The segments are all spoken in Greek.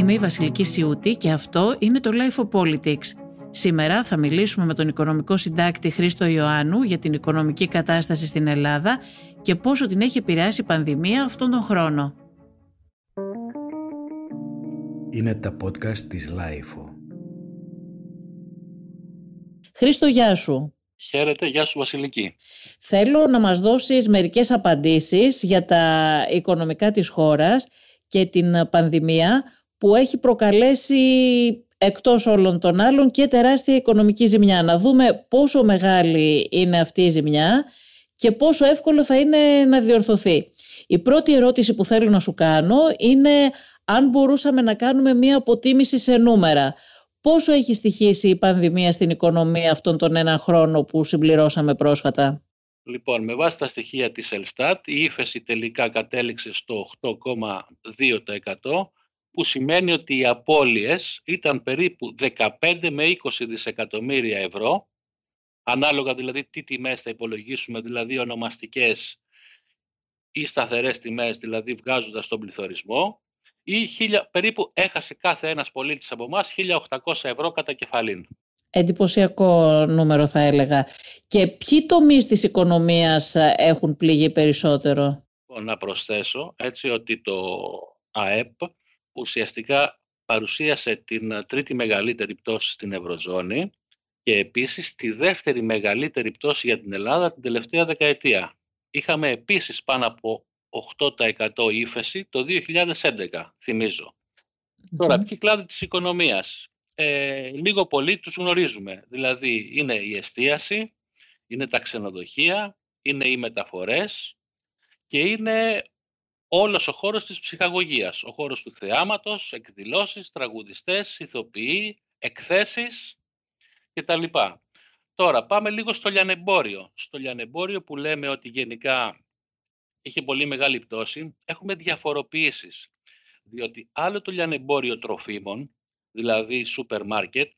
Είμαι η Βασιλική Σιούτη και αυτό είναι το Life of Politics. Σήμερα θα μιλήσουμε με τον οικονομικό συντάκτη Χρήστο Ιωάννου για την οικονομική κατάσταση στην Ελλάδα και πόσο την έχει επηρεάσει η πανδημία αυτόν τον χρόνο. Είναι τα podcast της Life. Χρήστο, γεια σου. Χαίρετε, γεια σου Βασιλική. Θέλω να μας δώσεις μερικές απαντήσεις για τα οικονομικά της χώρας και την πανδημία που έχει προκαλέσει εκτός όλων των άλλων και τεράστια οικονομική ζημιά. Να δούμε πόσο μεγάλη είναι αυτή η ζημιά και πόσο εύκολο θα είναι να διορθωθεί. Η πρώτη ερώτηση που θέλω να σου κάνω είναι αν μπορούσαμε να κάνουμε μία αποτίμηση σε νούμερα. Πόσο έχει στοιχήσει η πανδημία στην οικονομία αυτόν τον ένα χρόνο που συμπληρώσαμε πρόσφατα; Λοιπόν, με βάση τα στοιχεία της Ελστάτ, η ύφεση τελικά κατέληξε στο 8,2% που σημαίνει ότι οι απώλειες ήταν περίπου 15 με 20 δισεκατομμύρια ευρώ, ανάλογα δηλαδή τι τιμές θα υπολογίσουμε, δηλαδή ονομαστικές ή σταθερές τιμές, δηλαδή βγάζοντας τον πληθωρισμό, ή χίλια, περίπου έχασε κάθε ένας πολίτης από εμάς 1.800 ευρώ κατά κεφαλήν. Εντυπωσιακό νούμερο θα έλεγα. Και ποιοι τομείς της οικονομίας έχουν πληγεί περισσότερο; Να προσθέσω έτσι ότι το ΑΕΠ ουσιαστικά παρουσίασε την τρίτη μεγαλύτερη πτώση στην Ευρωζώνη και επίσης τη δεύτερη μεγαλύτερη πτώση για την Ελλάδα την τελευταία δεκαετία. Είχαμε επίσης πάνω από 8% ύφεση το 2011, θυμίζω. Τώρα, ποιοι κλάδοι της οικονομίας; Ε, λίγο πολύ τους γνωρίζουμε. Δηλαδή, είναι η εστίαση, είναι τα ξενοδοχεία, είναι οι μεταφορές και είναι όλος ο χώρος της ψυχαγωγίας. Ο χώρος του θεάματος, εκδηλώσεις, τραγουδιστές, ηθοποιοί, εκθέσεις κτλ. Τώρα, πάμε λίγο στο λιανεμπόριο. Στο λιανεμπόριο που λέμε ότι γενικά είχε πολύ μεγάλη πτώση, έχουμε διαφοροποιήσεις. Διότι άλλο το λιανεμπόριο τροφίμων, δηλαδή σούπερ μάρκετ,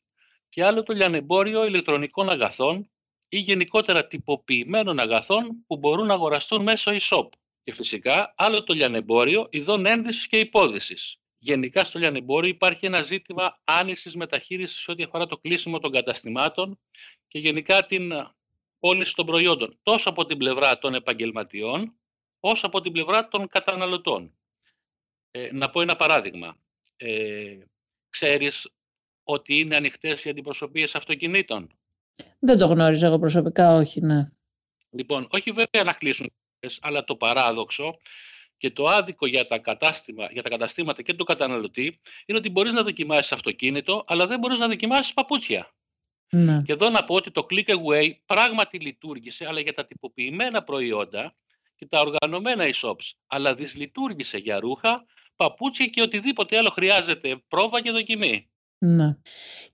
και άλλο το λιανεμπόριο ηλεκτρονικών αγαθών ή γενικότερα τυποποιημένων αγαθών που μπορούν να αγοραστούν μέσω e-shop. Και φυσικά άλλο το λιανεμπόριο ειδών ένδυσης και υπόδυσης. Γενικά στο λιανεμπόριο υπάρχει ένα ζήτημα άνησης μεταχείρισης ό,τι αφορά το κλείσιμο των καταστημάτων και γενικά την πώληση των προϊόντων, τόσο από την πλευρά των επαγγελματιών, όσο από την πλευρά των καταναλωτών. Ε, να πω ένα παράδειγμα. Ε, ξέρεις ότι είναι ανοιχτές οι αντιπροσωπείες αυτοκινήτων; Δεν το γνώριζα εγώ προσωπικά, όχι, ναι. Λοιπόν, όχι βέβαια να κλείσουν, αλλά το παράδοξο και το άδικο για τα, κατάστημα, για τα καταστήματα και τον καταναλωτή είναι ότι μπορείς να δοκιμάσεις αυτοκίνητο, αλλά δεν μπορείς να δοκιμάσεις παπούτσια. Ναι. Και εδώ να πω ότι το Click Away πράγματι λειτουργήσε, αλλά για τα τυποποιημένα προϊόντα και τα οργανωμένα e-shops, αλλά δυσλειτουργήσε για ρούχα, παπούτσια και οτιδήποτε άλλο χρειάζεται πρόβα και δοκιμή. Ναι.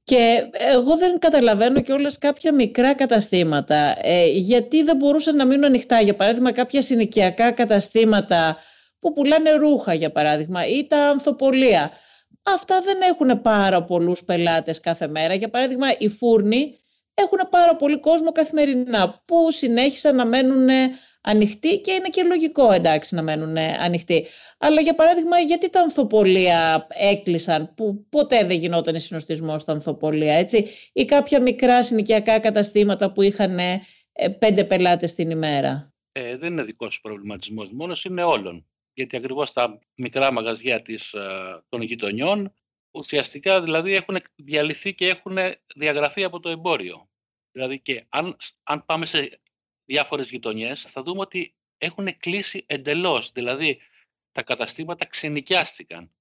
Και εγώ δεν καταλαβαίνω και όλες κάποια μικρά καταστήματα. Ε, γιατί δεν μπορούσαν να μείνουν ανοιχτά. Για παράδειγμα κάποια συνοικιακά καταστήματα που πουλάνε ρούχα για παράδειγμα ή τα ανθοπολία. Αυτά δεν έχουν πάρα πολλούς πελάτες κάθε μέρα. Για παράδειγμα οι φούρνοι έχουν πάρα πολύ κόσμο καθημερινά που συνέχισαν να μένουν ανοιχτοί και είναι και λογικό εντάξει να μένουν ανοιχτοί. Αλλά για παράδειγμα γιατί τα ανθοπολία έκλεισαν που ποτέ δεν γινόταν συνοστισμός στα ανθοπολία έτσι ή κάποια μικρά συνοικιακά καταστήματα που είχαν ε, πέντε πελάτες την ημέρα; Ε, δεν είναι δικός προβληματισμός μόνος, είναι όλων. Γιατί ακριβώς τα μικρά μαγαζιά της, ε, των γειτονιών ουσιαστικά δηλαδή έχουν διαλυθεί και έχουν διαγραφεί από το εμπόριο. Δηλαδή και αν, αν πάμε σε διάφορες γειτονιές θα δούμε ότι έχουν κλείσει εντελώς. Δηλαδή τα καταστήματα ξενικιάστηκαν.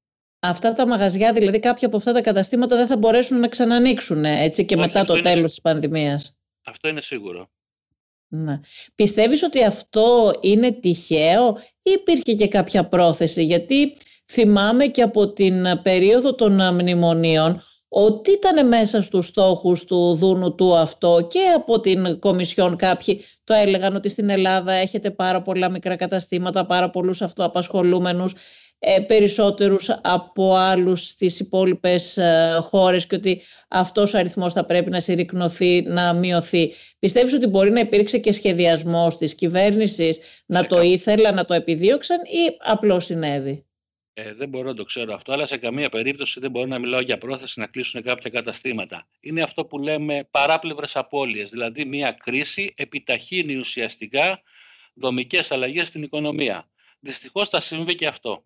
Αυτά τα μαγαζιά, δηλαδή κάποια από αυτά τα καταστήματα δεν θα μπορέσουν να ξανανοίξουν έτσι και μετά το τέλος είναι... της πανδημίας. Αυτό είναι σίγουρο. Ναι. Πιστεύεις ότι αυτό είναι τυχαίο ή υπήρχε και κάποια πρόθεση; Γιατί θυμάμαι και από την περίοδο των μνημονίων ότι ήταν μέσα στους στόχους του Δούνου του αυτό και από την Κομισιόν κάποιοι το έλεγαν ότι στην Ελλάδα έχετε πάρα πολλά μικρά καταστήματα, πάρα πολλούς αυτοαπασχολούμενους, ε, περισσότερους από άλλους στις υπόλοιπες ε, χώρες και ότι αυτός ο αριθμός θα πρέπει να συρρυκνωθεί, να μειωθεί. Πιστεύεις ότι μπορεί να υπήρξε και σχεδιασμός της κυβέρνησης να το ήθελα, να το επιδίωξαν ή απλώς συνέβη; Ε, δεν μπορώ να το ξέρω αυτό, αλλά σε καμία περίπτωση δεν μπορώ να μιλάω για πρόθεση να κλείσουν κάποια καταστήματα. Είναι αυτό που λέμε παράπλευρες απώλειες, δηλαδή μια κρίση επιταχύνει ουσιαστικά δομικές αλλαγές στην οικονομία. Δυστυχώς θα συμβεί και αυτό.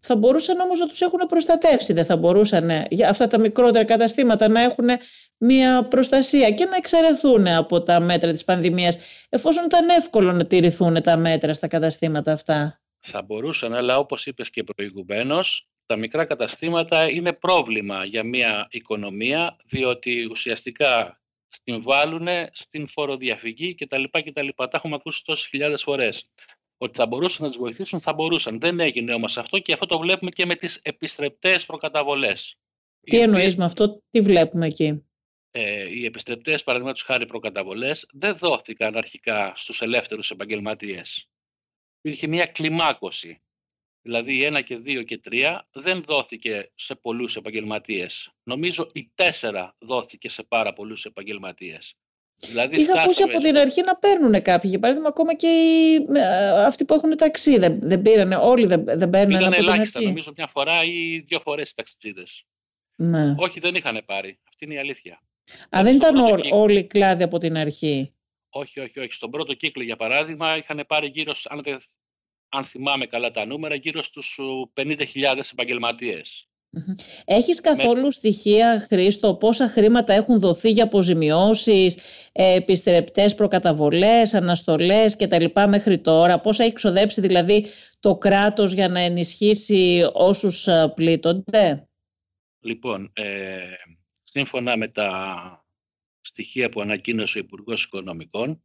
Θα μπορούσαν όμως να τους έχουν προστατεύσει, δεν θα μπορούσαν για αυτά τα μικρότερα καταστήματα να έχουν μια προστασία και να εξαιρεθούν από τα μέτρα της πανδημίας, εφόσον ήταν εύκολο να τηρηθούν τα μέτρα στα καταστήματα αυτά. Θα μπορούσαν, αλλά όπως είπες και προηγουμένως, τα μικρά καταστήματα είναι πρόβλημα για μια οικονομία, διότι ουσιαστικά συμβάλλουν στην φοροδιαφυγή κτλ. κτλ. Τα έχουμε ακούσει τόσες χιλιάδες φορές. Ότι θα μπορούσαν να τους βοηθήσουν, θα μπορούσαν. Δεν έγινε όμως αυτό και αυτό το βλέπουμε και με τις επιστρεπτές προκαταβολές. Τι εννοείς με αυτό, τι βλέπουμε εκεί; Ε, οι επιστρεπτές, παραδείγματος χάρη προκαταβολές, δεν δόθηκαν αρχικά στους ελεύθερους επαγγελματίες υπήρχε μια κλιμάκωση. Δηλαδή ένα και δύο και τρία δεν δόθηκε σε πολλούς επαγγελματίες. Νομίζω η τέσσερα δόθηκε σε πάρα πολλούς επαγγελματίες. Δηλαδή Είχα ακούσει από την αρχή να παίρνουν κάποιοι. Για παράδειγμα, ακόμα και οι, αυτοί που έχουν ταξί δεν, δεν πήρανε. Όλοι δεν, δεν παίρνουν από ελάχιστα, νομίζω μια φορά ή δύο φορές οι ταξιτζίδες. Ναι. Όχι, δεν είχαν πάρει. Αυτή είναι η αλήθεια. Α, δεν ήταν όλοι οι κλάδοι από την αρχή. Όχι, όχι, όχι. Στον πρώτο κύκλο, για παράδειγμα, είχαν πάρει γύρω, αν, αν θυμάμαι καλά τα νούμερα, γύρω στους 50.000 επαγγελματίες. Έχεις καθόλου στοιχεία, Χρήστο, πόσα χρήματα έχουν δοθεί για αποζημιώσεις, ε, επιστρεπτές προκαταβολές, αναστολές κτλ. μέχρι τώρα, πόσα έχει ξοδέψει δηλαδή το κράτος για να ενισχύσει όσους ε, πλήττονται; Λοιπόν, ε, σύμφωνα με τα στοιχεία που ανακοίνωσε ο Υπουργός Οικονομικών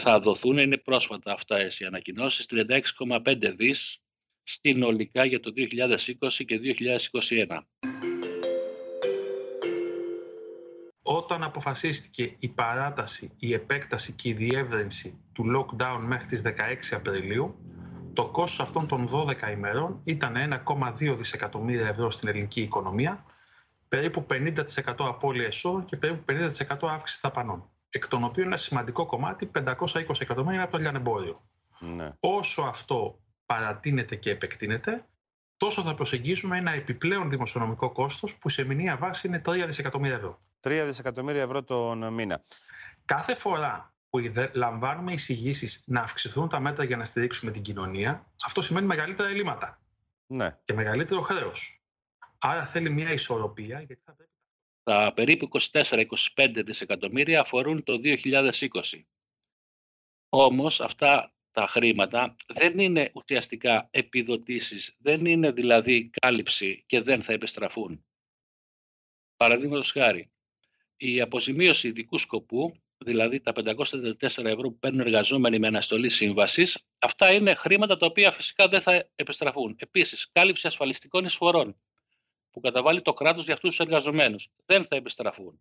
θα δοθούν, είναι πρόσφατα αυτά οι ανακοινώσεις, 36,5 δις συνολικά για το 2020 και 2021. Όταν αποφασίστηκε η παράταση, η επέκταση και η διεύρυνση του lockdown μέχρι τις 16 Απριλίου, το κόστος αυτών των 12 ημερών ήταν 1,2 δισεκατομμύρια ευρώ στην ελληνική οικονομία, περίπου 50% απώλεια εσόδων και περίπου 50% αύξηση δαπανών. Εκ των οποίων ένα σημαντικό κομμάτι, 520 εκατομμύρια, είναι από το λιανεμπόριο. Ναι. Όσο αυτό παρατείνεται και επεκτείνεται, τόσο θα προσεγγίσουμε ένα επιπλέον δημοσιονομικό κόστος που σε μηνύα βάση είναι 3 δισεκατομμύρια ευρώ. 3 δισεκατομμύρια ευρώ τον μήνα. Κάθε φορά που λαμβάνουμε εισηγήσεις να αυξηθούν τα μέτρα για να στηρίξουμε την κοινωνία, αυτό σημαίνει μεγαλύτερα ελλείμματα. Ναι. Και μεγαλύτερο χρέος. Άρα θέλει μια ισορροπία. Γιατί θα πρέπει... Τα περίπου 24-25 δισεκατομμύρια αφορούν το 2020. Όμως αυτά τα χρήματα δεν είναι ουσιαστικά επιδοτήσεις, δεν είναι δηλαδή κάλυψη και δεν θα επιστραφούν. Παραδείγματος χάρη, η αποζημίωση ειδικού σκοπού, δηλαδή τα 504 ευρώ που παίρνουν εργαζόμενοι με αναστολή σύμβασης, αυτά είναι χρήματα τα οποία φυσικά δεν θα επιστραφούν. Επίσης, κάλυψη ασφαλιστικών εισφορών που καταβάλει το κράτος για αυτούς τους εργαζομένους. Δεν θα επιστραφούν.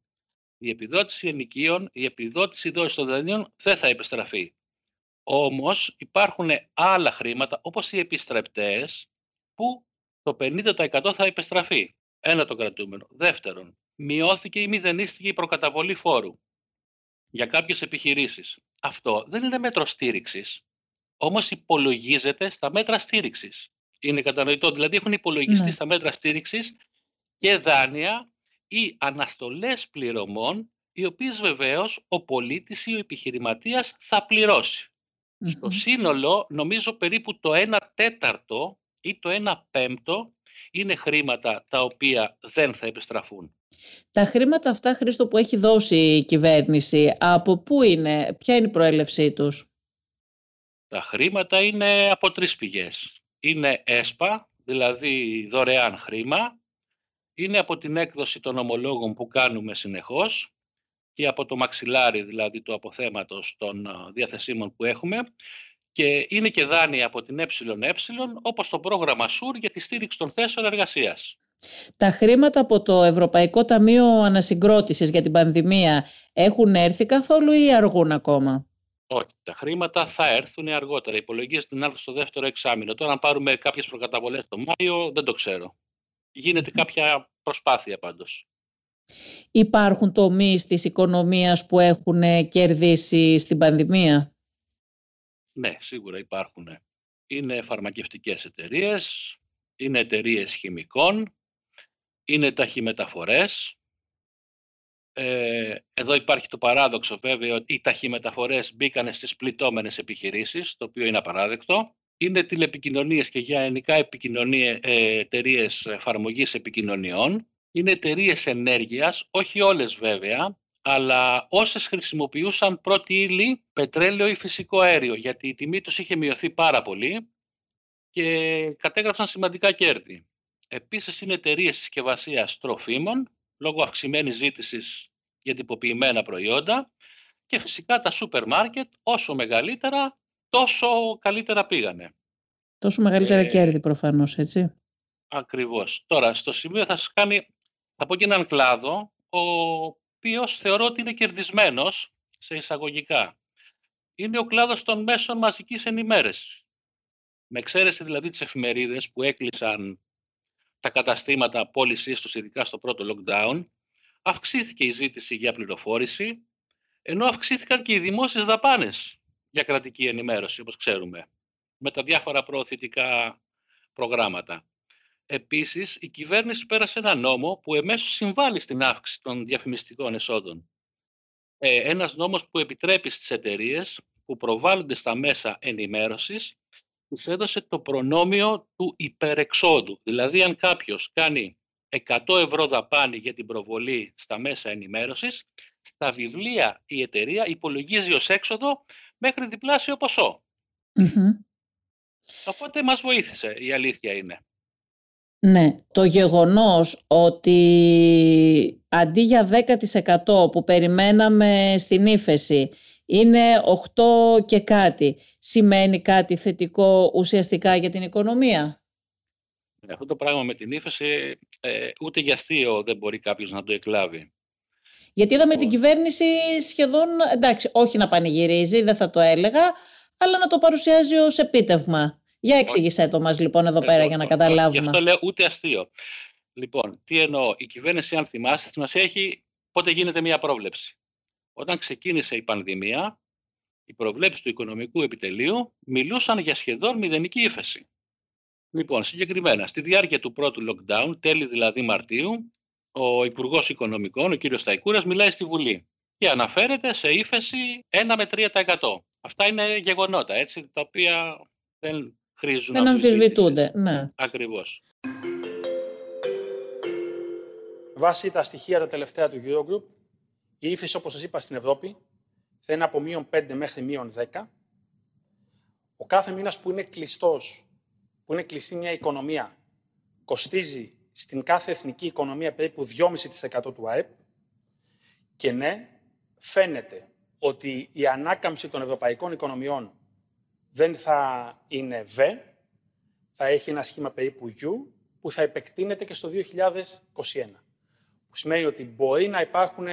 Η επιδότηση ενοικίων, η επιδότηση δόσης των δανείων δεν θα επιστραφεί. Όμως υπάρχουν άλλα χρήματα όπως οι επιστρεπτές που το 50% θα επιστραφεί. Ένα το κρατούμενο. Δεύτερον, μειώθηκε ή μηδενίστηκε η προκαταβολή φόρου για κάποιες επιχειρήσεις. Αυτό δεν είναι μέτρο στήριξης, όμως υπολογίζεται στα μέτρα στήριξης. Είναι κατανοητό. Δηλαδή έχουν υπολογιστεί ναι. στα μέτρα στήριξης και δάνεια ή αναστολές πληρωμών, οι οποίες βεβαίως ο πολίτης ή ο επιχειρηματίας θα πληρωσει Στο σύνολο, νομίζω περίπου το 1 τέταρτο ή το 1 πέμπτο είναι χρήματα τα οποία δεν θα επιστραφούν. Τα χρήματα αυτά, Χρήστο, που έχει δώσει η κυβέρνηση, από πού είναι, ποια είναι η προέλευσή τους; Τα χρήματα είναι από τρεις πηγές. Είναι ΕΣΠΑ, δηλαδή δωρεάν χρήμα, είναι από την έκδοση των ομολόγων που κάνουμε συνεχώς και από το μαξιλάρι, δηλαδή του αποθέματος των διαθεσίμων που έχουμε και είναι και δάνεια από την ΕΕ, όπως το πρόγραμμα ΣΟΥΡ για τη στήριξη των θέσεων εργασίας. Τα χρήματα από το Ευρωπαϊκό Ταμείο Ανασυγκρότησης για την πανδημία έχουν έρθει καθόλου ή αργούν ακόμα; Όχι, τα χρήματα θα έρθουν αργότερα. Υπολογίζεται να έρθουν στο δεύτερο εξάμεινο. Τώρα, αν πάρουμε κάποιες προκαταβολές το Μάιο, δεν το ξέρω. Γίνεται κάποια προσπάθεια πάντως. Υπάρχουν τομείς της οικονομίας που έχουν κερδίσει στην πανδημία; Ναι, σίγουρα υπάρχουν. Είναι φαρμακευτικές εταιρείες, είναι εταιρείες χημικών, είναι ταχυμεταφορές. Ε, εδώ υπάρχει το παράδοξο βέβαια ότι οι ταχυμεταφορές μπήκαν στις πληττόμενες επιχειρήσεις, το οποίο είναι απαράδεκτο. Είναι τηλεπικοινωνίες και γενικά επικοινωνίες, ε, εταιρείες εφαρμογής επικοινωνιών. Είναι εταιρείες ενέργειας, όχι όλες βέβαια, αλλά όσες χρησιμοποιούσαν πρώτη ύλη πετρέλαιο ή φυσικό αέριο, γιατί η τιμή τους είχε μειωθεί πάρα πολύ και κατέγραψαν σημαντικά κέρδη. Επίσης είναι εταιρείες συσκευασίας τροφίμων, λόγω αυξημένης ζήτησης για τυποποιημένα προϊόντα και φυσικά τα σούπερ μάρκετ όσο μεγαλύτερα τόσο καλύτερα πήγανε. Τόσο μεγαλύτερα ε, κέρδη προφανώς, έτσι. Ακριβώς. Τώρα, στο σημείο θα σας κάνει, θα πω και έναν κλάδο, ο οποίος θεωρώ ότι είναι κερδισμένος σε εισαγωγικά. Είναι ο κλάδος των μέσων μαζικής ενημέρωσης. Με εξαίρεση δηλαδή τις εφημερίδες που έκλεισαν τα καταστήματα πώλησής τους ειδικά στο πρώτο lockdown, αυξήθηκε η ζήτηση για πληροφόρηση, ενώ αυξήθηκαν και οι δημόσιες δαπάνες για κρατική ενημέρωση, όπως ξέρουμε, με τα διάφορα προωθητικά προγράμματα. Επίσης, η κυβέρνηση πέρασε ένα νόμο που εμέσως συμβάλλει στην αύξηση των διαφημιστικών εσόδων. Ε, ένας νόμος που επιτρέπει στις εταιρείες που προβάλλονται στα μέσα ενημέρωσης τους έδωσε το προνόμιο του υπερεξόδου. Δηλαδή, αν κάποιος κάνει 100 ευρώ δαπάνη για την προβολή στα μέσα ενημέρωσης, στα βιβλία η εταιρεία υπολογίζει ως έξοδο μέχρι διπλάσιο Οπότε μας βοήθησε, η αλήθεια είναι. Ναι, το γεγονός ότι αντί για 10% που περιμέναμε στην ύφεση είναι 8 και κάτι, σημαίνει κάτι θετικό ουσιαστικά για την οικονομία; Ναι, αυτό το πράγμα με την ύφεση ε, ούτε για αστείο δεν μπορεί κάποιος να το εκλάβει. Γιατί είδαμε την κυβέρνηση σχεδόν, εντάξει, όχι να πανηγυρίζει, δεν θα το έλεγα, αλλά να το παρουσιάζει ως επίτευγμα. Για εξήγησέ το μας λοιπόν εδώ πέρα για να καταλάβουμε. Γι' αυτό λέω ούτε αστείο. Λοιπόν, τι εννοώ. Η κυβέρνηση, αν θυμάστε, σημασία έχει πότε γίνεται μια πρόβλεψη. Όταν ξεκίνησε η πανδημία, οι προβλέψεις του οικονομικού επιτελείου μιλούσαν για σχεδόν μηδενική ύφεση. Λοιπόν, συγκεκριμένα, στη διάρκεια του πρώτου lockdown, τέλη δηλαδή Μαρτίου, ο Υπουργός Οικονομικών, ο κ. Σταϊκούρας, μιλάει στη Βουλή και αναφέρεται σε ύφεση 1 με 3%. Αυτά είναι γεγονότα, έτσι, τα οποία δεν χρήζουν Δεν αμφισβητούνται, ναι. Ακριβώς. Βάσει τα στοιχεία τα τελευταία του Eurogroup, η ύφεση, όπως σας είπα, στην Ευρώπη θα είναι από μείον 5 μέχρι μείον 10. Ο κάθε μήνας που είναι κλειστός, που είναι κλειστή μια οικονομία, κοστίζει στην κάθε εθνική οικονομία περίπου 2,5% του ΑΕΠ. Και ναι, φαίνεται ότι η ανάκαμψη των ευρωπαϊκών οικονομιών δεν θα είναι V, θα έχει ένα σχήμα περίπου U, που θα επεκτείνεται και στο 2021. Που σημαίνει ότι μπορεί να υπάρχουν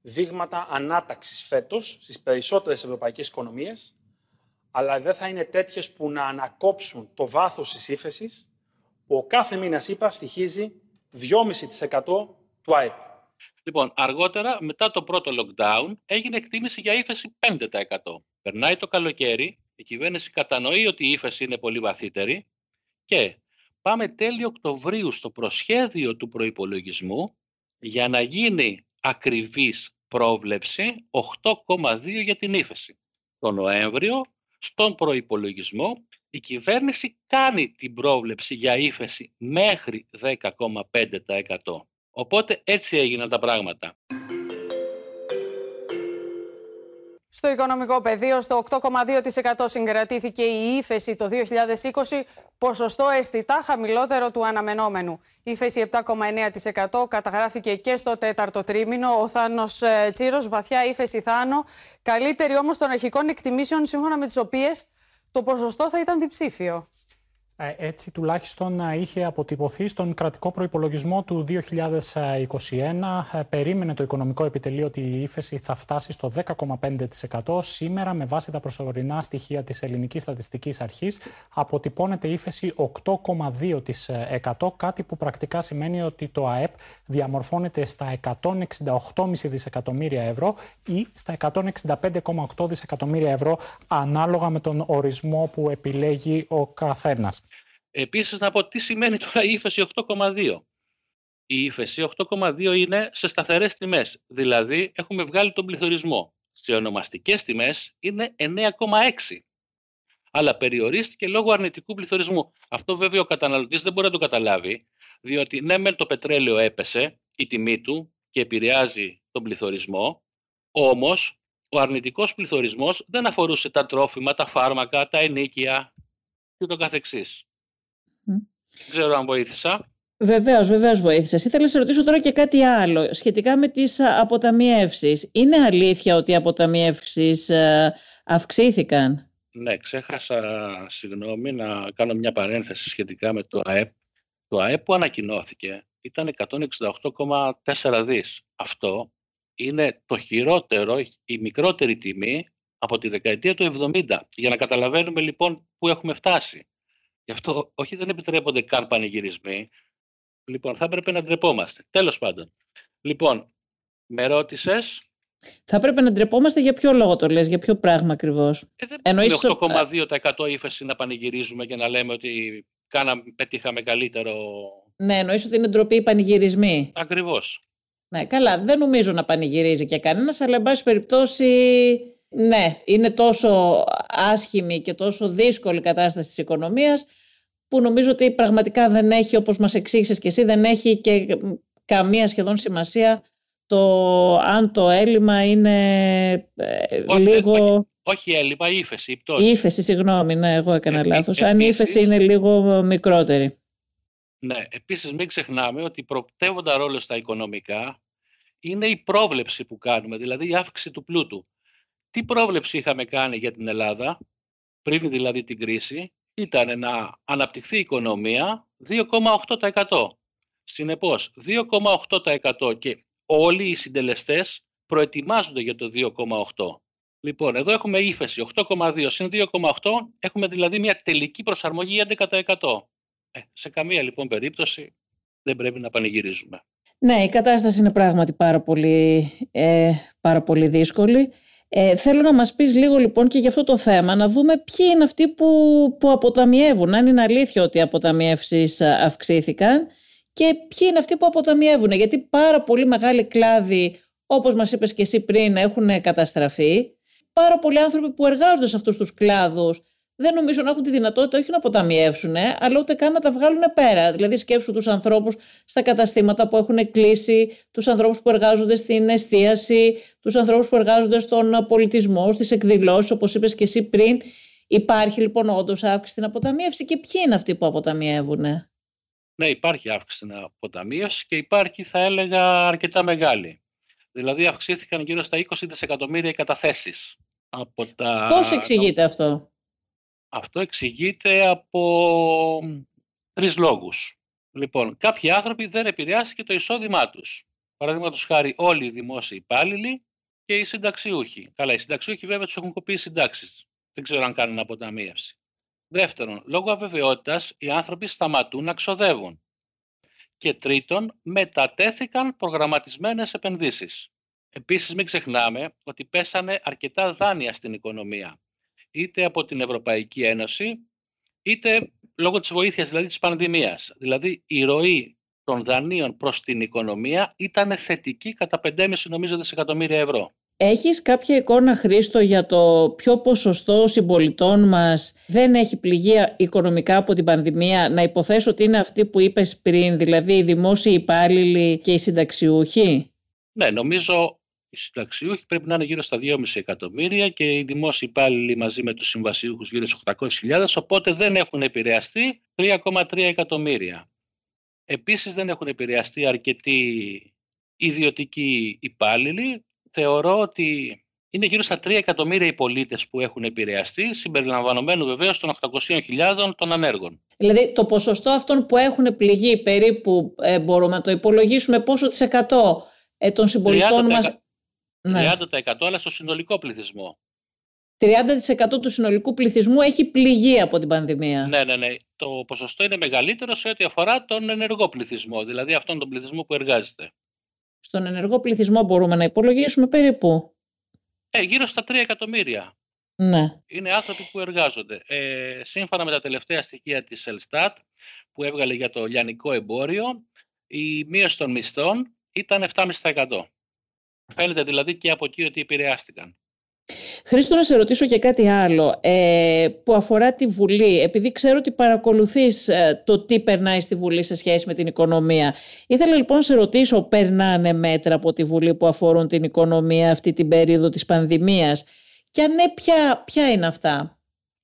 δείγματα ανάταξης φέτος στις περισσότερες ευρωπαϊκές οικονομίες, αλλά δεν θα είναι τέτοιες που να ανακόψουν το βάθος της ύφεσης, που ο κάθε μήνας, είπα, στοιχίζει 2,5% του ΑΕΠ. Λοιπόν, αργότερα, μετά το πρώτο lockdown, έγινε εκτίμηση για ύφεση 5%. Περνάει το καλοκαίρι η κυβέρνηση κατανοεί ότι η ύφεση είναι πολύ βαθύτερη και πάμε τέλη Οκτωβρίου στο προσχέδιο του προϋπολογισμού για να γίνει ακριβής πρόβλεψη 8,2 για την ύφεση. Το Νοέμβριο, στον προϋπολογισμό, η κυβέρνηση κάνει την πρόβλεψη για ύφεση μέχρι 10,5%. Οπότε έτσι έγιναν τα πράγματα. Στο οικονομικό πεδίο, στο 8,2% συγκρατήθηκε η ύφεση το 2020, ποσοστό αισθητά χαμηλότερο του αναμενόμενου. Η ύφεση 7,9% καταγράφηκε και στο τέταρτο τρίμηνο. Ο Θάνος ε, Τσίρος, βαθιά ύφεση Θάνο, καλύτερη όμως των αρχικών εκτιμήσεων, σύμφωνα με τις οποίες το ποσοστό θα ήταν διψήφιο. Ε, έτσι τουλάχιστον ε, είχε αποτυπωθεί στον κρατικό προϋπολογισμό του 2021. Ε, περίμενε το οικονομικό επιτελείο ότι η ύφεση θα φτάσει στο 10,5%. Σήμερα, με βάση τα προσωρινά στοιχεία της Ελληνικής Στατιστικής Αρχής, αποτυπώνεται ύφεση 8,2%, κάτι που πρακτικά σημαίνει ότι το ΑΕΠ διαμορφώνεται στα 168,5 δισεκατομμύρια ευρώ ή στα 165,8 δισεκατομμύρια ευρώ ανάλογα με τον ορισμό που επιλέγει ο καθένας. Επίσης να πω τι σημαίνει τώρα η ύφεση 8,2. Η ύφεση 8,2 είναι σε σταθερές τιμές, δηλαδή έχουμε βγάλει τον πληθωρισμό. Σε ονομαστικές τιμές είναι 9,6 αλλά περιορίστηκε λόγω αρνητικού πληθωρισμού. Αυτό βέβαια ο καταναλωτής δεν μπορεί να το καταλάβει, διότι ναι μεν το πετρέλαιο έπεσε, η τιμή του και επηρεάζει τον πληθωρισμό, όμως ο αρνητικός πληθωρισμός δεν αφορούσε τα τρόφιμα, τα φάρμακα, τα ενίκια και το καθεξής. Δεν ξέρω αν βοήθησα. Βεβαίως, βεβαίως βοήθησες. Ήθελα να σε ρωτήσω τώρα και κάτι άλλο σχετικά με τις αποταμιεύσεις. Είναι αλήθεια ότι οι αποταμιεύσεις ε, αυξήθηκαν; Ναι, ξέχασα, συγγνώμη, να κάνω μια παρένθεση σχετικά με το ΑΕΠ. Το ΑΕΠ που ανακοινώθηκε ήταν 168,4 δις. Αυτό είναι το χειρότερο, η μικρότερη τιμή από τη δεκαετία του 70. Για να καταλαβαίνουμε λοιπόν πού έχουμε φτάσει. Γι' αυτό όχι δεν επιτρέπονται καν πανηγυρισμοί. Λοιπόν, θα έπρεπε να ντρεπόμαστε. Τέλος πάντων. Λοιπόν, με ρώτησες; Θα έπρεπε να ντρεπόμαστε για ποιο λόγο το λες, για ποιο πράγμα ακριβώς; Ε, δεν Εννοείς... 8,2% ύφεση να πανηγυρίζουμε και να λέμε ότι κάναμε, πετύχαμε καλύτερο... Ναι, εννοείς ότι είναι ντροπή οι πανηγυρισμοί. Ακριβώς. Ναι, καλά, δεν νομίζω να πανηγυρίζει και κανένας, αλλά εν πάση περιπτώσει, ναι, είναι τόσο άσχημη και τόσο δύσκολη η κατάσταση της οικονομίας, που νομίζω ότι πραγματικά δεν έχει, όπως μας εξήγησες και εσύ, δεν έχει και καμία σχεδόν σημασία το αν το έλλειμμα είναι ε, λίγο... Όχι, έλλειμμα, ύφεση, η πτώση. Ύφεση, συγγνώμη, ναι, εγώ έκανα ε, λάθος. αν η ύφεση είναι λίγο μικρότερη. Ναι, επίσης μην ξεχνάμε ότι προπτεύοντα ρόλο στα οικονομικά είναι η πρόβλεψη που κάνουμε, δηλαδή η αύξηση του πλούτου. Τι πρόβλεψη είχαμε κάνει για την Ελλάδα, πριν δηλαδή την κρίση, ήταν να αναπτυχθεί η οικονομία 2,8%. Συνεπώς, 2,8% και όλοι οι συντελεστές προετοιμάζονται για το 2,8. Λοιπόν, εδώ έχουμε ύφεση 8,2 συν 2,8, έχουμε δηλαδή μια τελική προσαρμογή 11%. Ε, σε καμία λοιπόν περίπτωση δεν πρέπει να πανηγυρίζουμε. Ναι, η κατάσταση είναι πράγματι πάρα πολύ, ε, πάρα πολύ δύσκολη. Ε, θέλω να μας πεις λίγο λοιπόν και για αυτό το θέμα, να δούμε ποιοι είναι αυτοί που, που αποταμιεύουν, αν είναι αλήθεια ότι οι αποταμιεύσεις αυξήθηκαν και ποιοι είναι αυτοί που αποταμιεύουν. Γιατί πάρα πολύ μεγάλοι κλάδοι, όπως μας είπες και εσύ πριν, έχουν καταστραφεί. Πάρα πολλοί άνθρωποι που εργάζονται σε αυτούς τους κλάδους δεν νομίζω να έχουν τη δυνατότητα όχι να αποταμιεύσουν, αλλά ούτε καν να τα βγάλουν πέρα. Δηλαδή, σκέψου τους ανθρώπους στα καταστήματα που έχουν κλείσει, τους ανθρώπους που εργάζονται στην εστίαση, τους ανθρώπους που εργάζονται στον πολιτισμό, στις εκδηλώσεις, όπως είπες και εσύ πριν. Υπάρχει λοιπόν όντως αύξηση στην αποταμίευση και ποιοι είναι αυτοί που αποταμιεύουν. Ναι, υπάρχει αύξηση στην αποταμίωση και υπάρχει, θα έλεγα, αρκετά μεγάλη. Δηλαδή αυξήθηκαν γύρω στα 20 δισεκατομμύρια οι καταθέσεις. Από τα... Πώς εξηγείται αυτό; Αυτό εξηγείται από τρεις λόγους. Λοιπόν, κάποιοι άνθρωποι δεν επηρεάστηκε το εισόδημά τους. Παραδείγματος χάρη όλοι οι δημόσιοι υπάλληλοι και οι συνταξιούχοι. Καλά, οι συνταξιούχοι βέβαια τους έχουν κοπεί οι συντάξεις. Δεν ξέρω αν κάνουν αποταμίευση. Δεύτερον, λόγω αβεβαιότητας οι άνθρωποι σταματούν να ξοδεύουν. Και τρίτον, μετατέθηκαν προγραμματισμένες επενδύσεις. Επίσης μην ξεχνάμε ότι πέσανε αρκετά δάνεια στην οικονομία, είτε από την Ευρωπαϊκή Ένωση, είτε λόγω της βοήθειας δηλαδή της πανδημίας. Δηλαδή η ροή των δανείων προς την οικονομία ήταν θετική κατά 5,5 νομίζω δισεκατομμύρια ευρώ. Έχεις κάποια εικόνα, Χρήστο, για το ποιο ποσοστό συμπολιτών μας δεν έχει πληγεί οικονομικά από την πανδημία, να υποθέσω ότι είναι αυτοί που είπες πριν, δηλαδή οι δημόσιοι υπάλληλοι και οι συνταξιούχοι. Ναι, νομίζω οι συνταξιούχοι πρέπει να είναι γύρω στα 2,5 εκατομμύρια και οι δημόσιοι υπάλληλοι μαζί με τους συμβασιούχους γύρω στους 800.000, οπότε δεν έχουν επηρεαστεί 3,3 εκατομμύρια. Επίσης δεν έχουν επηρεαστεί αρκετοί ιδιωτικοί υπάλληλοι, θεωρώ ότι είναι γύρω στα 3 εκατομμύρια οι πολίτες που έχουν επηρεαστεί, συμπεριλαμβανομένου βεβαίως των 800.000 των ανέργων. Δηλαδή, το ποσοστό αυτών που έχουν πληγεί περίπου, ε, μπορούμε να το υπολογίσουμε πόσο τη εκατό ε, των συμπολιτών μας. 30%, ναι. 30% αλλά στο συνολικό πληθυσμό. 30% του συνολικού πληθυσμού έχει πληγεί από την πανδημία. Ναι, ναι, ναι. Το ποσοστό είναι μεγαλύτερο σε ό,τι αφορά τον ενεργό πληθυσμό, δηλαδή αυτόν τον πληθυσμό που εργάζεται στον ενεργό πληθυσμό μπορούμε να υπολογίσουμε περίπου. Ε, γύρω στα 3 εκατομμύρια. Ναι. Είναι άνθρωποι που εργάζονται. Ε, σύμφωνα με τα τελευταία στοιχεία της Ελστάτ που έβγαλε για το λιανικό εμπόριο, η μείωση των μισθών ήταν 7,5%. Φαίνεται δηλαδή και από εκεί ότι επηρεάστηκαν. Χρήστο, να σε ρωτήσω και κάτι άλλο ε, που αφορά τη Βουλή. Επειδή ξέρω ότι παρακολουθείς ε, το τι περνάει στη Βουλή σε σχέση με την οικονομία. Ήθελα λοιπόν να σε ρωτήσω, περνάνε μέτρα από τη Βουλή που αφορούν την οικονομία αυτή την περίοδο της πανδημίας; Και αν ναι, ποια, ποια είναι αυτά;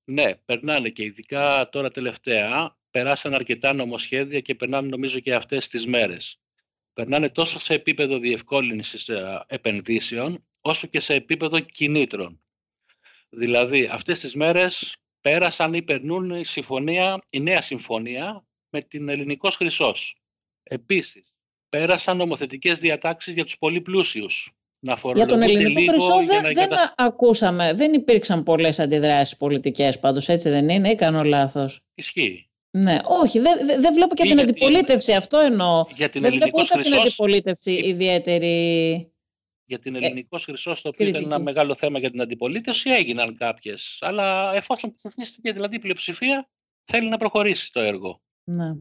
Ναι, περνάνε και ειδικά τώρα τελευταία. Περάσαν αρκετά νομοσχέδια και περνάνε νομίζω και αυτές τις μέρες. Περνάνε τόσο σε επίπεδο διευκόλυνσης ε, επενδύσεων, όσο και σε επίπεδο κινήτρων. Δηλαδή, αυτές τις μέρες πέρασαν ή περνούν η, συμφωνία, η νέα συμφωνία με την Ελληνικός Χρυσός. Επίσης, πέρασαν νομοθετικές διατάξεις για τους πολύ πλούσιους. Να για τον Ελληνικό Χρυσό δεν, δεν ακούσαμε, δεν υπήρξαν πολλές αντιδράσεις πολιτικές πάντως, έτσι δεν είναι ή κάνω λάθος; Ισχύει. Ναι, όχι, δεν, δεν βλέπω και την αντιπολίτευση, αυτό εννοώ. Για την δεν βλέπω ούτε την αντιπολίτευση ιδιαίτερη για την ελληνικός χρυσός, το οποίο ήταν ένα μεγάλο θέμα για την αντιπολίτευση, έγιναν κάποιες. Αλλά εφόσον ψηφίστηκε δηλαδή η πλειοψηφία, θέλει να προχωρήσει το έργο. Ναι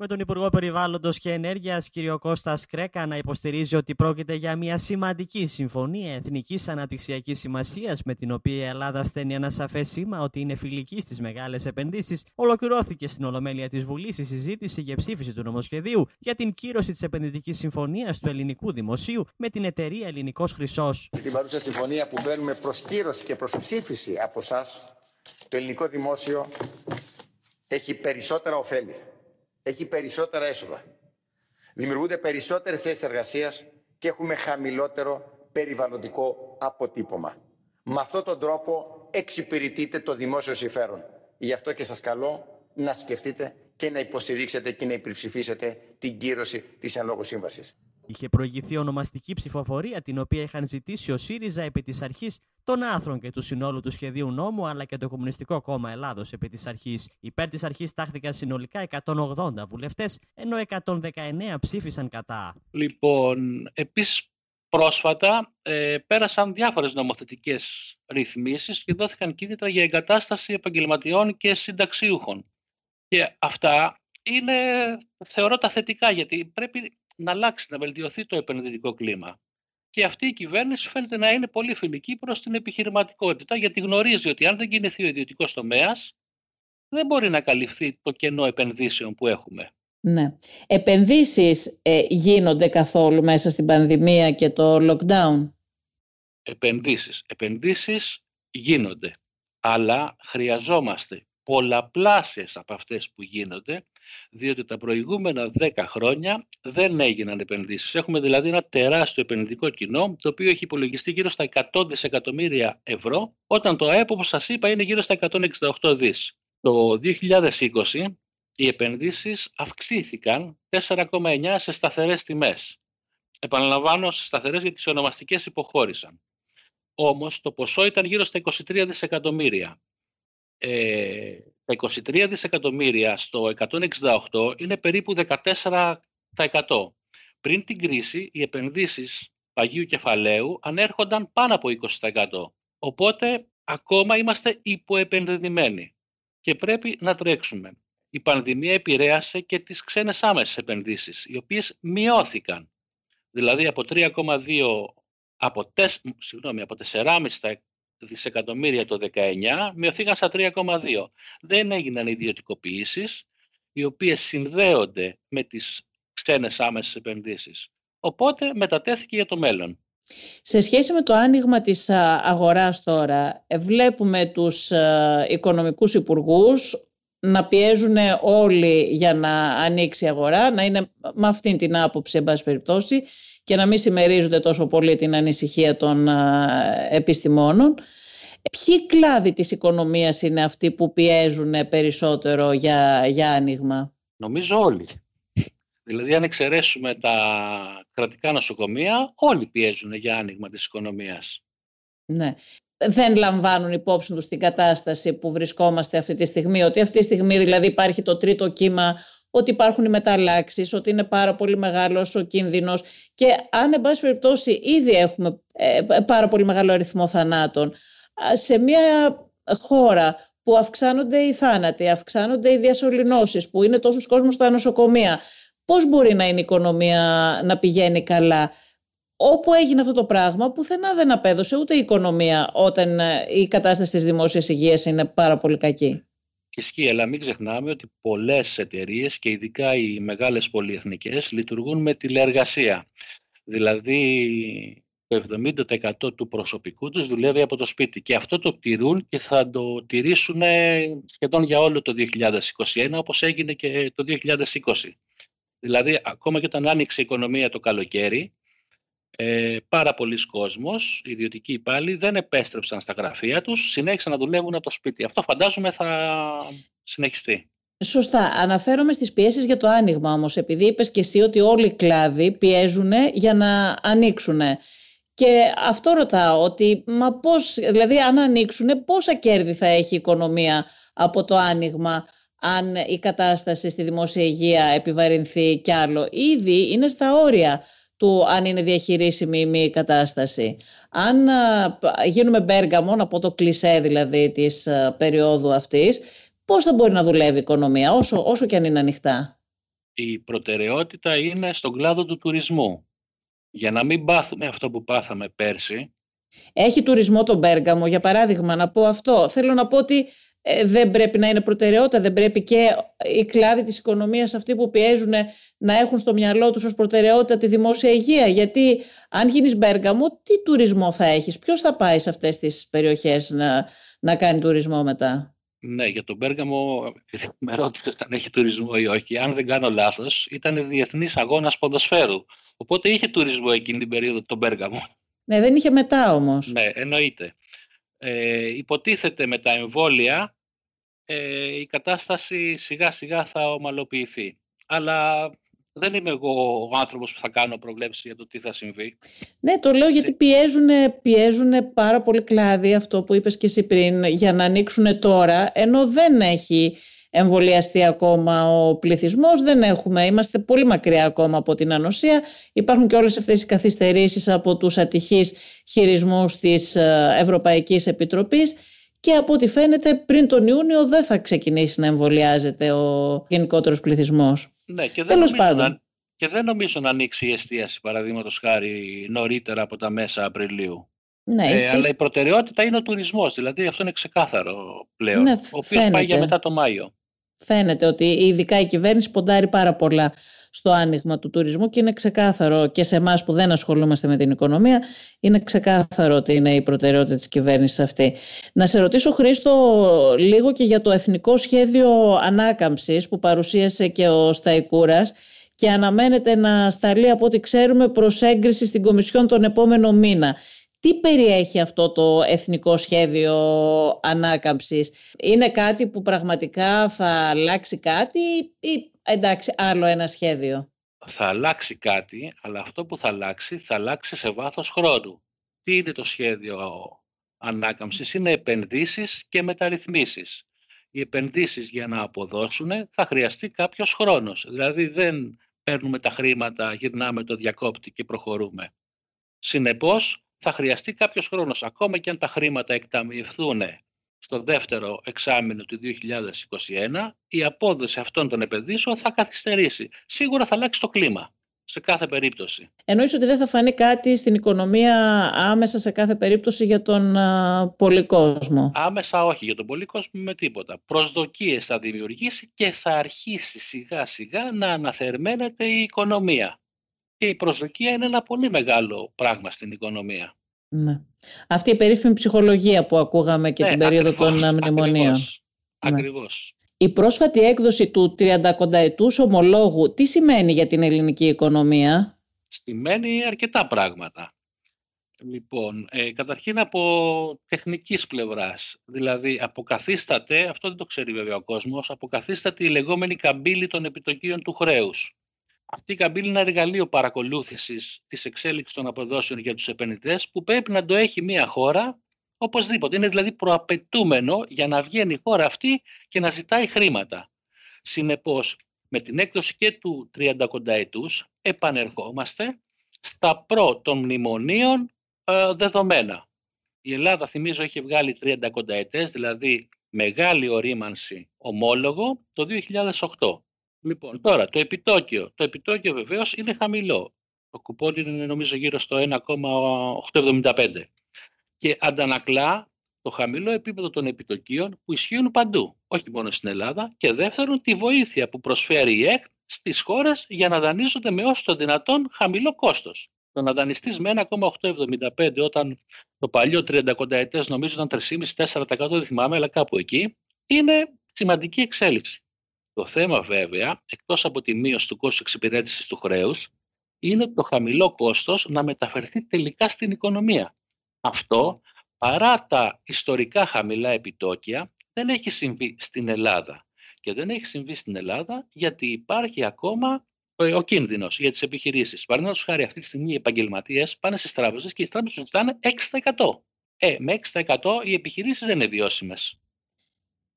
με τον Υπουργό Περιβάλλοντος και Ενέργειας κ. Κώστας Κρέκα να υποστηρίζει ότι πρόκειται για μια σημαντική συμφωνία εθνικής αναπτυξιακής σημασίας με την οποία η Ελλάδα στέλνει ένα σαφές σήμα ότι είναι φιλική στις μεγάλες επενδύσεις, ολοκληρώθηκε στην Ολομέλεια της Βουλής η συζήτηση για ψήφιση του νομοσχεδίου για την κύρωση της επενδυτικής συμφωνίας του ελληνικού δημοσίου με την εταιρεία Ελληνικός Χρυσός. Την παρούσα συμφωνία που παίρνουμε προς κύρωση και προς ψήφιση από εσάς, το ελληνικό δημόσιο έχει περισσότερα ωφέλη έχει περισσότερα έσοδα. Δημιουργούνται περισσότερες θέσεις εργασίας και έχουμε χαμηλότερο περιβαλλοντικό αποτύπωμα. Με αυτόν τον τρόπο εξυπηρετείτε το δημόσιο συμφέρον. Γι' αυτό και σας καλώ να σκεφτείτε και να υποστηρίξετε και να υπερψηφίσετε την κύρωση της εν λόγω σύμβασης. Είχε προηγηθεί ονομαστική ψηφοφορία την οποία είχαν ζητήσει ο ΣΥΡΙΖΑ επί της αρχής των άθρων και του συνόλου του σχεδίου νόμου αλλά και το Κομμουνιστικό Κόμμα Ελλάδος επί της αρχής. Υπέρ της αρχής τάχθηκαν συνολικά 180 βουλευτές, ενώ 119 ψήφισαν κατά. Λοιπόν, επίσης πρόσφατα ε, πέρασαν διάφορες νομοθετικές ρυθμίσεις και δόθηκαν κίνητρα για εγκατάσταση επαγγελματιών και συνταξιούχων. Και αυτά είναι, θεωρώ, τα θετικά, γιατί πρέπει να αλλάξει, να βελτιωθεί το επενδυτικό κλίμα. Και αυτή η κυβέρνηση φαίνεται να είναι πολύ φιλική προς την επιχειρηματικότητα, γιατί γνωρίζει ότι αν δεν κινηθεί ο ιδιωτικός τομέας, δεν μπορεί να καλυφθεί το κενό επενδύσεων που έχουμε. Ναι. Επενδύσεις ε, γίνονται καθόλου μέσα στην πανδημία και το lockdown; Επενδύσεις. Επενδύσεις γίνονται. Αλλά χρειαζόμαστε πολλαπλάσιες από αυτές που γίνονται διότι τα προηγούμενα 10 χρόνια δεν έγιναν επενδύσεις. Έχουμε δηλαδή ένα τεράστιο επενδυτικό κοινό, το οποίο έχει υπολογιστεί γύρω στα 100 δισεκατομμύρια ευρώ, όταν το ΑΕΠ, όπως σας είπα, είναι γύρω στα 168 δις. Το 2020 οι επενδύσεις αυξήθηκαν 4,9 σε σταθερές τιμές. Επαναλαμβάνω, σε σταθερές γιατί τις ονομαστικές υποχώρησαν. Όμως το ποσό ήταν γύρω στα 23 δισεκατομμύρια. Ε, τα 23 δισεκατομμύρια στο 168 είναι περίπου 14%. Πριν την κρίση, οι επενδύσεις παγίου κεφαλαίου ανέρχονταν πάνω από 20%. Οπότε, ακόμα είμαστε υποεπενδυμένοι και πρέπει να τρέξουμε. Η πανδημία επηρέασε και τις ξένες άμεσες επενδύσεις, οι οποίες μειώθηκαν. Δηλαδή από 3,2 από, 4, συγγνώμη, από 4,5 δισεκατομμύρια το 19 μειωθήκαν στα 3,2. Δεν έγιναν ιδιωτικοποιήσεις, οι οποίες συνδέονται με τις ξένες άμεσες επενδύσεις. Οπότε μετατέθηκε για το μέλλον. Σε σχέση με το άνοιγμα της αγοράς τώρα, ε, βλέπουμε τους οικονομικούς υπουργούς να πιέζουν όλοι για να ανοίξει η αγορά, να είναι με αυτήν την άποψη, εν πάση περιπτώσει, και να μην συμμερίζονται τόσο πολύ την ανησυχία των επιστημόνων. Ποιοι κλάδοι της οικονομίας είναι αυτοί που πιέζουν περισσότερο για, για άνοιγμα; Νομίζω όλοι. Δηλαδή αν εξαιρέσουμε τα κρατικά νοσοκομεία, όλοι πιέζουν για άνοιγμα της οικονομίας. Ναι. Δεν λαμβάνουν υπόψη τους την κατάσταση που βρισκόμαστε αυτή τη στιγμή, ότι αυτή τη στιγμή δηλαδή υπάρχει το τρίτο κύμα ότι υπάρχουν οι μεταλλάξεις, ότι είναι πάρα πολύ μεγάλος ο κίνδυνος και αν εν πάση περιπτώσει ήδη έχουμε ε, πάρα πολύ μεγάλο αριθμό θανάτων σε μια χώρα που αυξάνονται οι θάνατοι, αυξάνονται οι διασωληνώσεις, που είναι τόσους κόσμος στα νοσοκομεία, πώς μπορεί να είναι η οικονομία να πηγαίνει καλά; Όπου έγινε αυτό το πράγμα, πουθενά δεν απέδωσε ούτε η οικονομία όταν ε, η κατάσταση της δημόσιας υγείας είναι πάρα πολύ κακή. Ισχύει, αλλά μην ξεχνάμε ότι πολλές εταιρείες και ειδικά οι μεγάλες πολυεθνικές λειτουργούν με τηλεεργασία. Δηλαδή το 70% του προσωπικού τους δουλεύει από το σπίτι και αυτό το τηρούν και θα το τηρήσουν σχεδόν για όλο το 2021 όπως έγινε και το 2020. Δηλαδή ακόμα και όταν άνοιξε η οικονομία το καλοκαίρι ε, πάρα πολλοί κόσμος, ιδιωτικοί υπάλληλοι, δεν επέστρεψαν στα γραφεία τους, συνέχισαν να δουλεύουν από το σπίτι. Αυτό φαντάζομαι θα συνεχιστεί. Σωστά. Αναφέρομαι στις πιέσεις για το άνοιγμα όμως, επειδή είπες και εσύ ότι όλοι οι κλάδοι πιέζουν για να ανοίξουν. Και αυτό ρωτάω, ότι μα πώς, δηλαδή αν ανοίξουν, πόσα κέρδη θα έχει η οικονομία από το άνοιγμα, αν η κατάσταση στη δημόσια υγεία επιβαρυνθεί κι άλλο; Ήδη είναι στα όρια του αν είναι διαχειρίσιμη ή μη κατάσταση. Αν γίνουμε μπέργαμο, από το κλισέ δηλαδή της περίοδου αυτής, πώς θα μπορεί να δουλεύει η οικονομία, όσο, όσο και αν είναι ανοιχτά; Η προτεραιότητα είναι στον κλάδο του τουρισμού. Για να μην πάθουμε αυτό που πάθαμε πέρσι. Έχει τουρισμό το Μπέργαμο, για παράδειγμα, να πω αυτό. Θέλω να πω ότι ε, δεν πρέπει να είναι προτεραιότητα, δεν πρέπει και οι κλάδοι της οικονομίας αυτοί που πιέζουν να έχουν στο μυαλό τους ως προτεραιότητα τη δημόσια υγεία. Γιατί αν γίνεις Μπέργαμο, τι τουρισμό θα έχεις, ποιος θα πάει σε αυτές τις περιοχές να, να κάνει τουρισμό μετά; Ναι, για τον Μπέργαμο με ρώτησες αν έχει τουρισμό ή όχι. Αν δεν κάνω λάθος, ήταν διεθνής αγώνας ποδοσφαίρου. Οπότε είχε τουρισμό εκείνη την περίοδο τον Μπέργαμο. Ναι, δεν είχε μετά όμως. Ναι, εννοείται. Ε, υποτίθεται με τα εμβόλια ε, η κατάσταση σιγά σιγά θα ομαλοποιηθεί. Αλλά δεν είμαι εγώ ο άνθρωπος που θα κάνω προβλέψεις για το τι θα συμβεί. Ναι, το λέω γιατί πιέζουν, πιέζουν πάρα πολύ κλάδι αυτό που είπες και εσύ πριν για να ανοίξουν τώρα, ενώ δεν έχει εμβολιαστεί ακόμα ο πληθυσμός, δεν έχουμε, είμαστε πολύ μακριά ακόμα από την ανοσία. Υπάρχουν και όλες αυτές οι καθυστερήσεις από τους ατυχείς χειρισμούς της ε, Ευρωπαϊκής Επιτροπής και από ό,τι φαίνεται πριν τον Ιούνιο δεν θα ξεκινήσει να εμβολιάζεται ο γενικότερος πληθυσμός. Ναι, και δεν, Τέλος πάντων. Να, και δεν νομίζω να ανοίξει η εστίαση, παραδείγματος χάρη, νωρίτερα από τα μέσα Απριλίου. Ναι, ε, Αλλά η προτεραιότητα είναι ο τουρισμός, δηλαδή αυτό είναι ξεκάθαρο πλέον, ναι, ο οποίος πάει για μετά το Μάιο. Φαίνεται ότι ειδικά η κυβέρνηση ποντάρει πάρα πολλά στο άνοιγμα του τουρισμού και είναι ξεκάθαρο και σε εμάς που δεν ασχολούμαστε με την οικονομία είναι ξεκάθαρο ότι είναι η προτεραιότητα της κυβέρνησης αυτή. Να σε ρωτήσω Χρήστο λίγο και για το Εθνικό Σχέδιο Ανάκαμψης που παρουσίασε και ο Σταϊκούρας και αναμένεται να σταλεί από ό,τι ξέρουμε προς έγκριση στην Κομισιόν τον επόμενο μήνα. Τι περιέχει αυτό το εθνικό σχέδιο ανάκαμψης; Είναι κάτι που πραγματικά θα αλλάξει κάτι ή εντάξει άλλο ένα σχέδιο; Θα αλλάξει κάτι, αλλά αυτό που θα αλλάξει θα αλλάξει σε βάθος χρόνου. Τι είναι το σχέδιο ανάκαμψης; Είναι επενδύσεις και μεταρρυθμίσεις. Οι επενδύσεις για να αποδώσουν θα χρειαστεί κάποιος χρόνος. Δηλαδή δεν παίρνουμε τα χρήματα, γυρνάμε το διακόπτη και προχωρούμε. Συνεπώς θα χρειαστεί κάποιος χρόνος. Ακόμα και αν τα χρήματα εκταμιευθούν στο δεύτερο εξάμεινο του 2021, η απόδοση αυτών των επενδύσεων θα καθυστερήσει. Σίγουρα θα αλλάξει το κλίμα σε κάθε περίπτωση. Εννοείς ότι δεν θα φανεί κάτι στην οικονομία άμεσα σε κάθε περίπτωση για τον α, κόσμο. Άμεσα όχι για τον κόσμο με τίποτα. Προσδοκίες θα δημιουργήσει και θα αρχίσει σιγά σιγά να αναθερμαίνεται η οικονομία και η προσδοκία είναι ένα πολύ μεγάλο πράγμα στην οικονομία. Ναι. Αυτή η περίφημη ψυχολογία που ακούγαμε και ναι, την περίοδο των μνημονίων. Ακριβώς. Ναι. Η πρόσφατη έκδοση του 30 ετούς ομολόγου τι σημαίνει για την ελληνική οικονομία; Σημαίνει αρκετά πράγματα. Λοιπόν, ε, καταρχήν από τεχνικής πλευράς, δηλαδή αποκαθίσταται, αυτό δεν το ξέρει βέβαια ο κόσμος, αποκαθίσταται η λεγόμενη καμπύλη των επιτοκίων του χρέους. Αυτή η καμπύλη είναι ένα εργαλείο παρακολούθησης της εξέλιξης των αποδόσεων για τους επενδυτές που πρέπει να το έχει μια χώρα οπωσδήποτε. Είναι δηλαδή προαπαιτούμενο για να βγαίνει η χώρα αυτή και να ζητάει χρήματα. Συνεπώς, Με την έκδοση και του 30 ετούς επανερχόμαστε στα προ των μνημονίων ε, δεδομένα. Η Ελλάδα, θυμίζω, έχει βγάλει 30 ετές, δηλαδή μεγάλη ορίμανση ομόλογο το 2008. Λοιπόν, τώρα το επιτόκιο. Το επιτόκιο βεβαίως είναι χαμηλό. Το κουπόνι είναι νομίζω γύρω στο 1,875 και αντανακλά το χαμηλό επίπεδο των επιτοκίων που ισχύουν παντού, όχι μόνο στην Ελλάδα, και δεύτερον τη βοήθεια που προσφέρει η ΕΚΤ στις χώρες για να δανείζονται με όσο το δυνατόν χαμηλό κόστος. Το να δανειστείς με 1,875 όταν το παλιό 30 ετές νομίζω ήταν 3,5-4% δεν θυμάμαι, αλλά κάπου εκεί, είναι σημαντική εξέλιξη. Το θέμα βέβαια, εκτός από τη μείωση του κόστους εξυπηρέτησης του χρέους, είναι το χαμηλό κόστος να μεταφερθεί τελικά στην οικονομία. Αυτό, παρά τα ιστορικά χαμηλά επιτόκια, δεν έχει συμβεί στην Ελλάδα. Και δεν έχει συμβεί στην Ελλάδα γιατί υπάρχει ακόμα ο κίνδυνος για τις επιχειρήσεις. Παραδείγματος χάρη αυτή τη στιγμή οι επαγγελματίες πάνε στις τράπεζες και οι τράπεζες ζητάνε 6%. Ε, με 6% οι επιχειρήσεις δεν είναι βιώσιμες.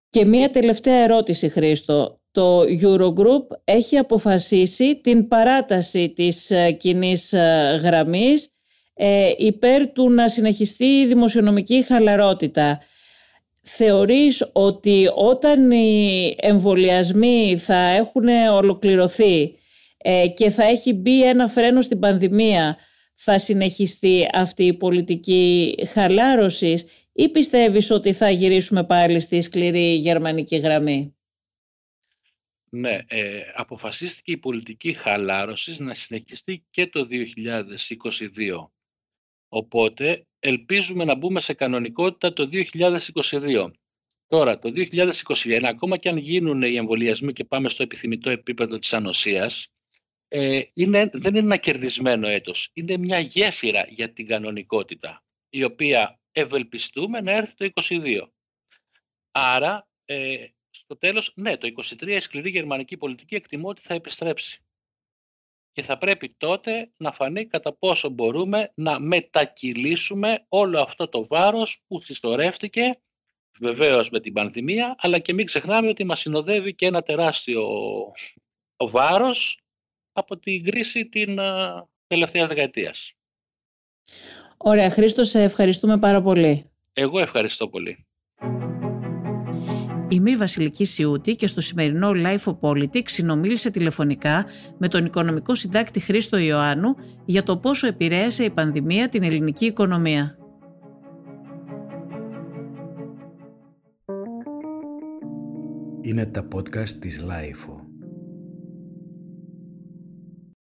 Και μία τελευταία ερώτηση, Χρήστο το Eurogroup έχει αποφασίσει την παράταση της ε, κοινής ε, γραμμής ε, υπέρ του να συνεχιστεί η δημοσιονομική χαλαρότητα. Θεωρείς ότι όταν οι εμβολιασμοί θα έχουν ολοκληρωθεί και θα έχει μπει ένα φρένο στην πανδημία θα συνεχιστεί αυτή η πολιτική χαλάρωσης ή πιστεύεις ότι θα γυρίσουμε πάλι στη σκληρή γερμανική γραμμή; Ναι, ε, αποφασίστηκε η πολιτική χαλάρωσης να συνεχιστεί και το 2022. Οπότε ελπίζουμε να μπούμε σε κανονικότητα το 2022. Τώρα, το 2021, ακόμα και αν γίνουν οι εμβολιασμοί και πάμε στο επιθυμητό επίπεδο της ανοσίας, ε, είναι, δεν είναι ένα κερδισμένο έτος. Είναι μια γέφυρα για την κανονικότητα, η οποία ευελπιστούμε να έρθει το 2022. Άρα, ε, στο τέλος, ναι, το 23 η σκληρή γερμανική πολιτική εκτιμώ ότι θα επιστρέψει. Και θα πρέπει τότε να φανεί κατά πόσο μπορούμε να μετακυλήσουμε όλο αυτό το βάρος που συσσωρεύτηκε βεβαίως με την πανδημία, αλλά και μην ξεχνάμε ότι μας συνοδεύει και ένα τεράστιο βάρος από την κρίση την τελευταίας δεκαετίας. Ωραία, Χρήστο, σε ευχαριστούμε πάρα πολύ. Εγώ ευχαριστώ πολύ. Είμαι η Βασιλική Σιούτη και στο σημερινό Life of Politics συνομίλησε τηλεφωνικά με τον οικονομικό συντάκτη Χρήστο Ιωάννου για το πόσο επηρέασε η πανδημία την ελληνική οικονομία. Είναι τα podcast της Life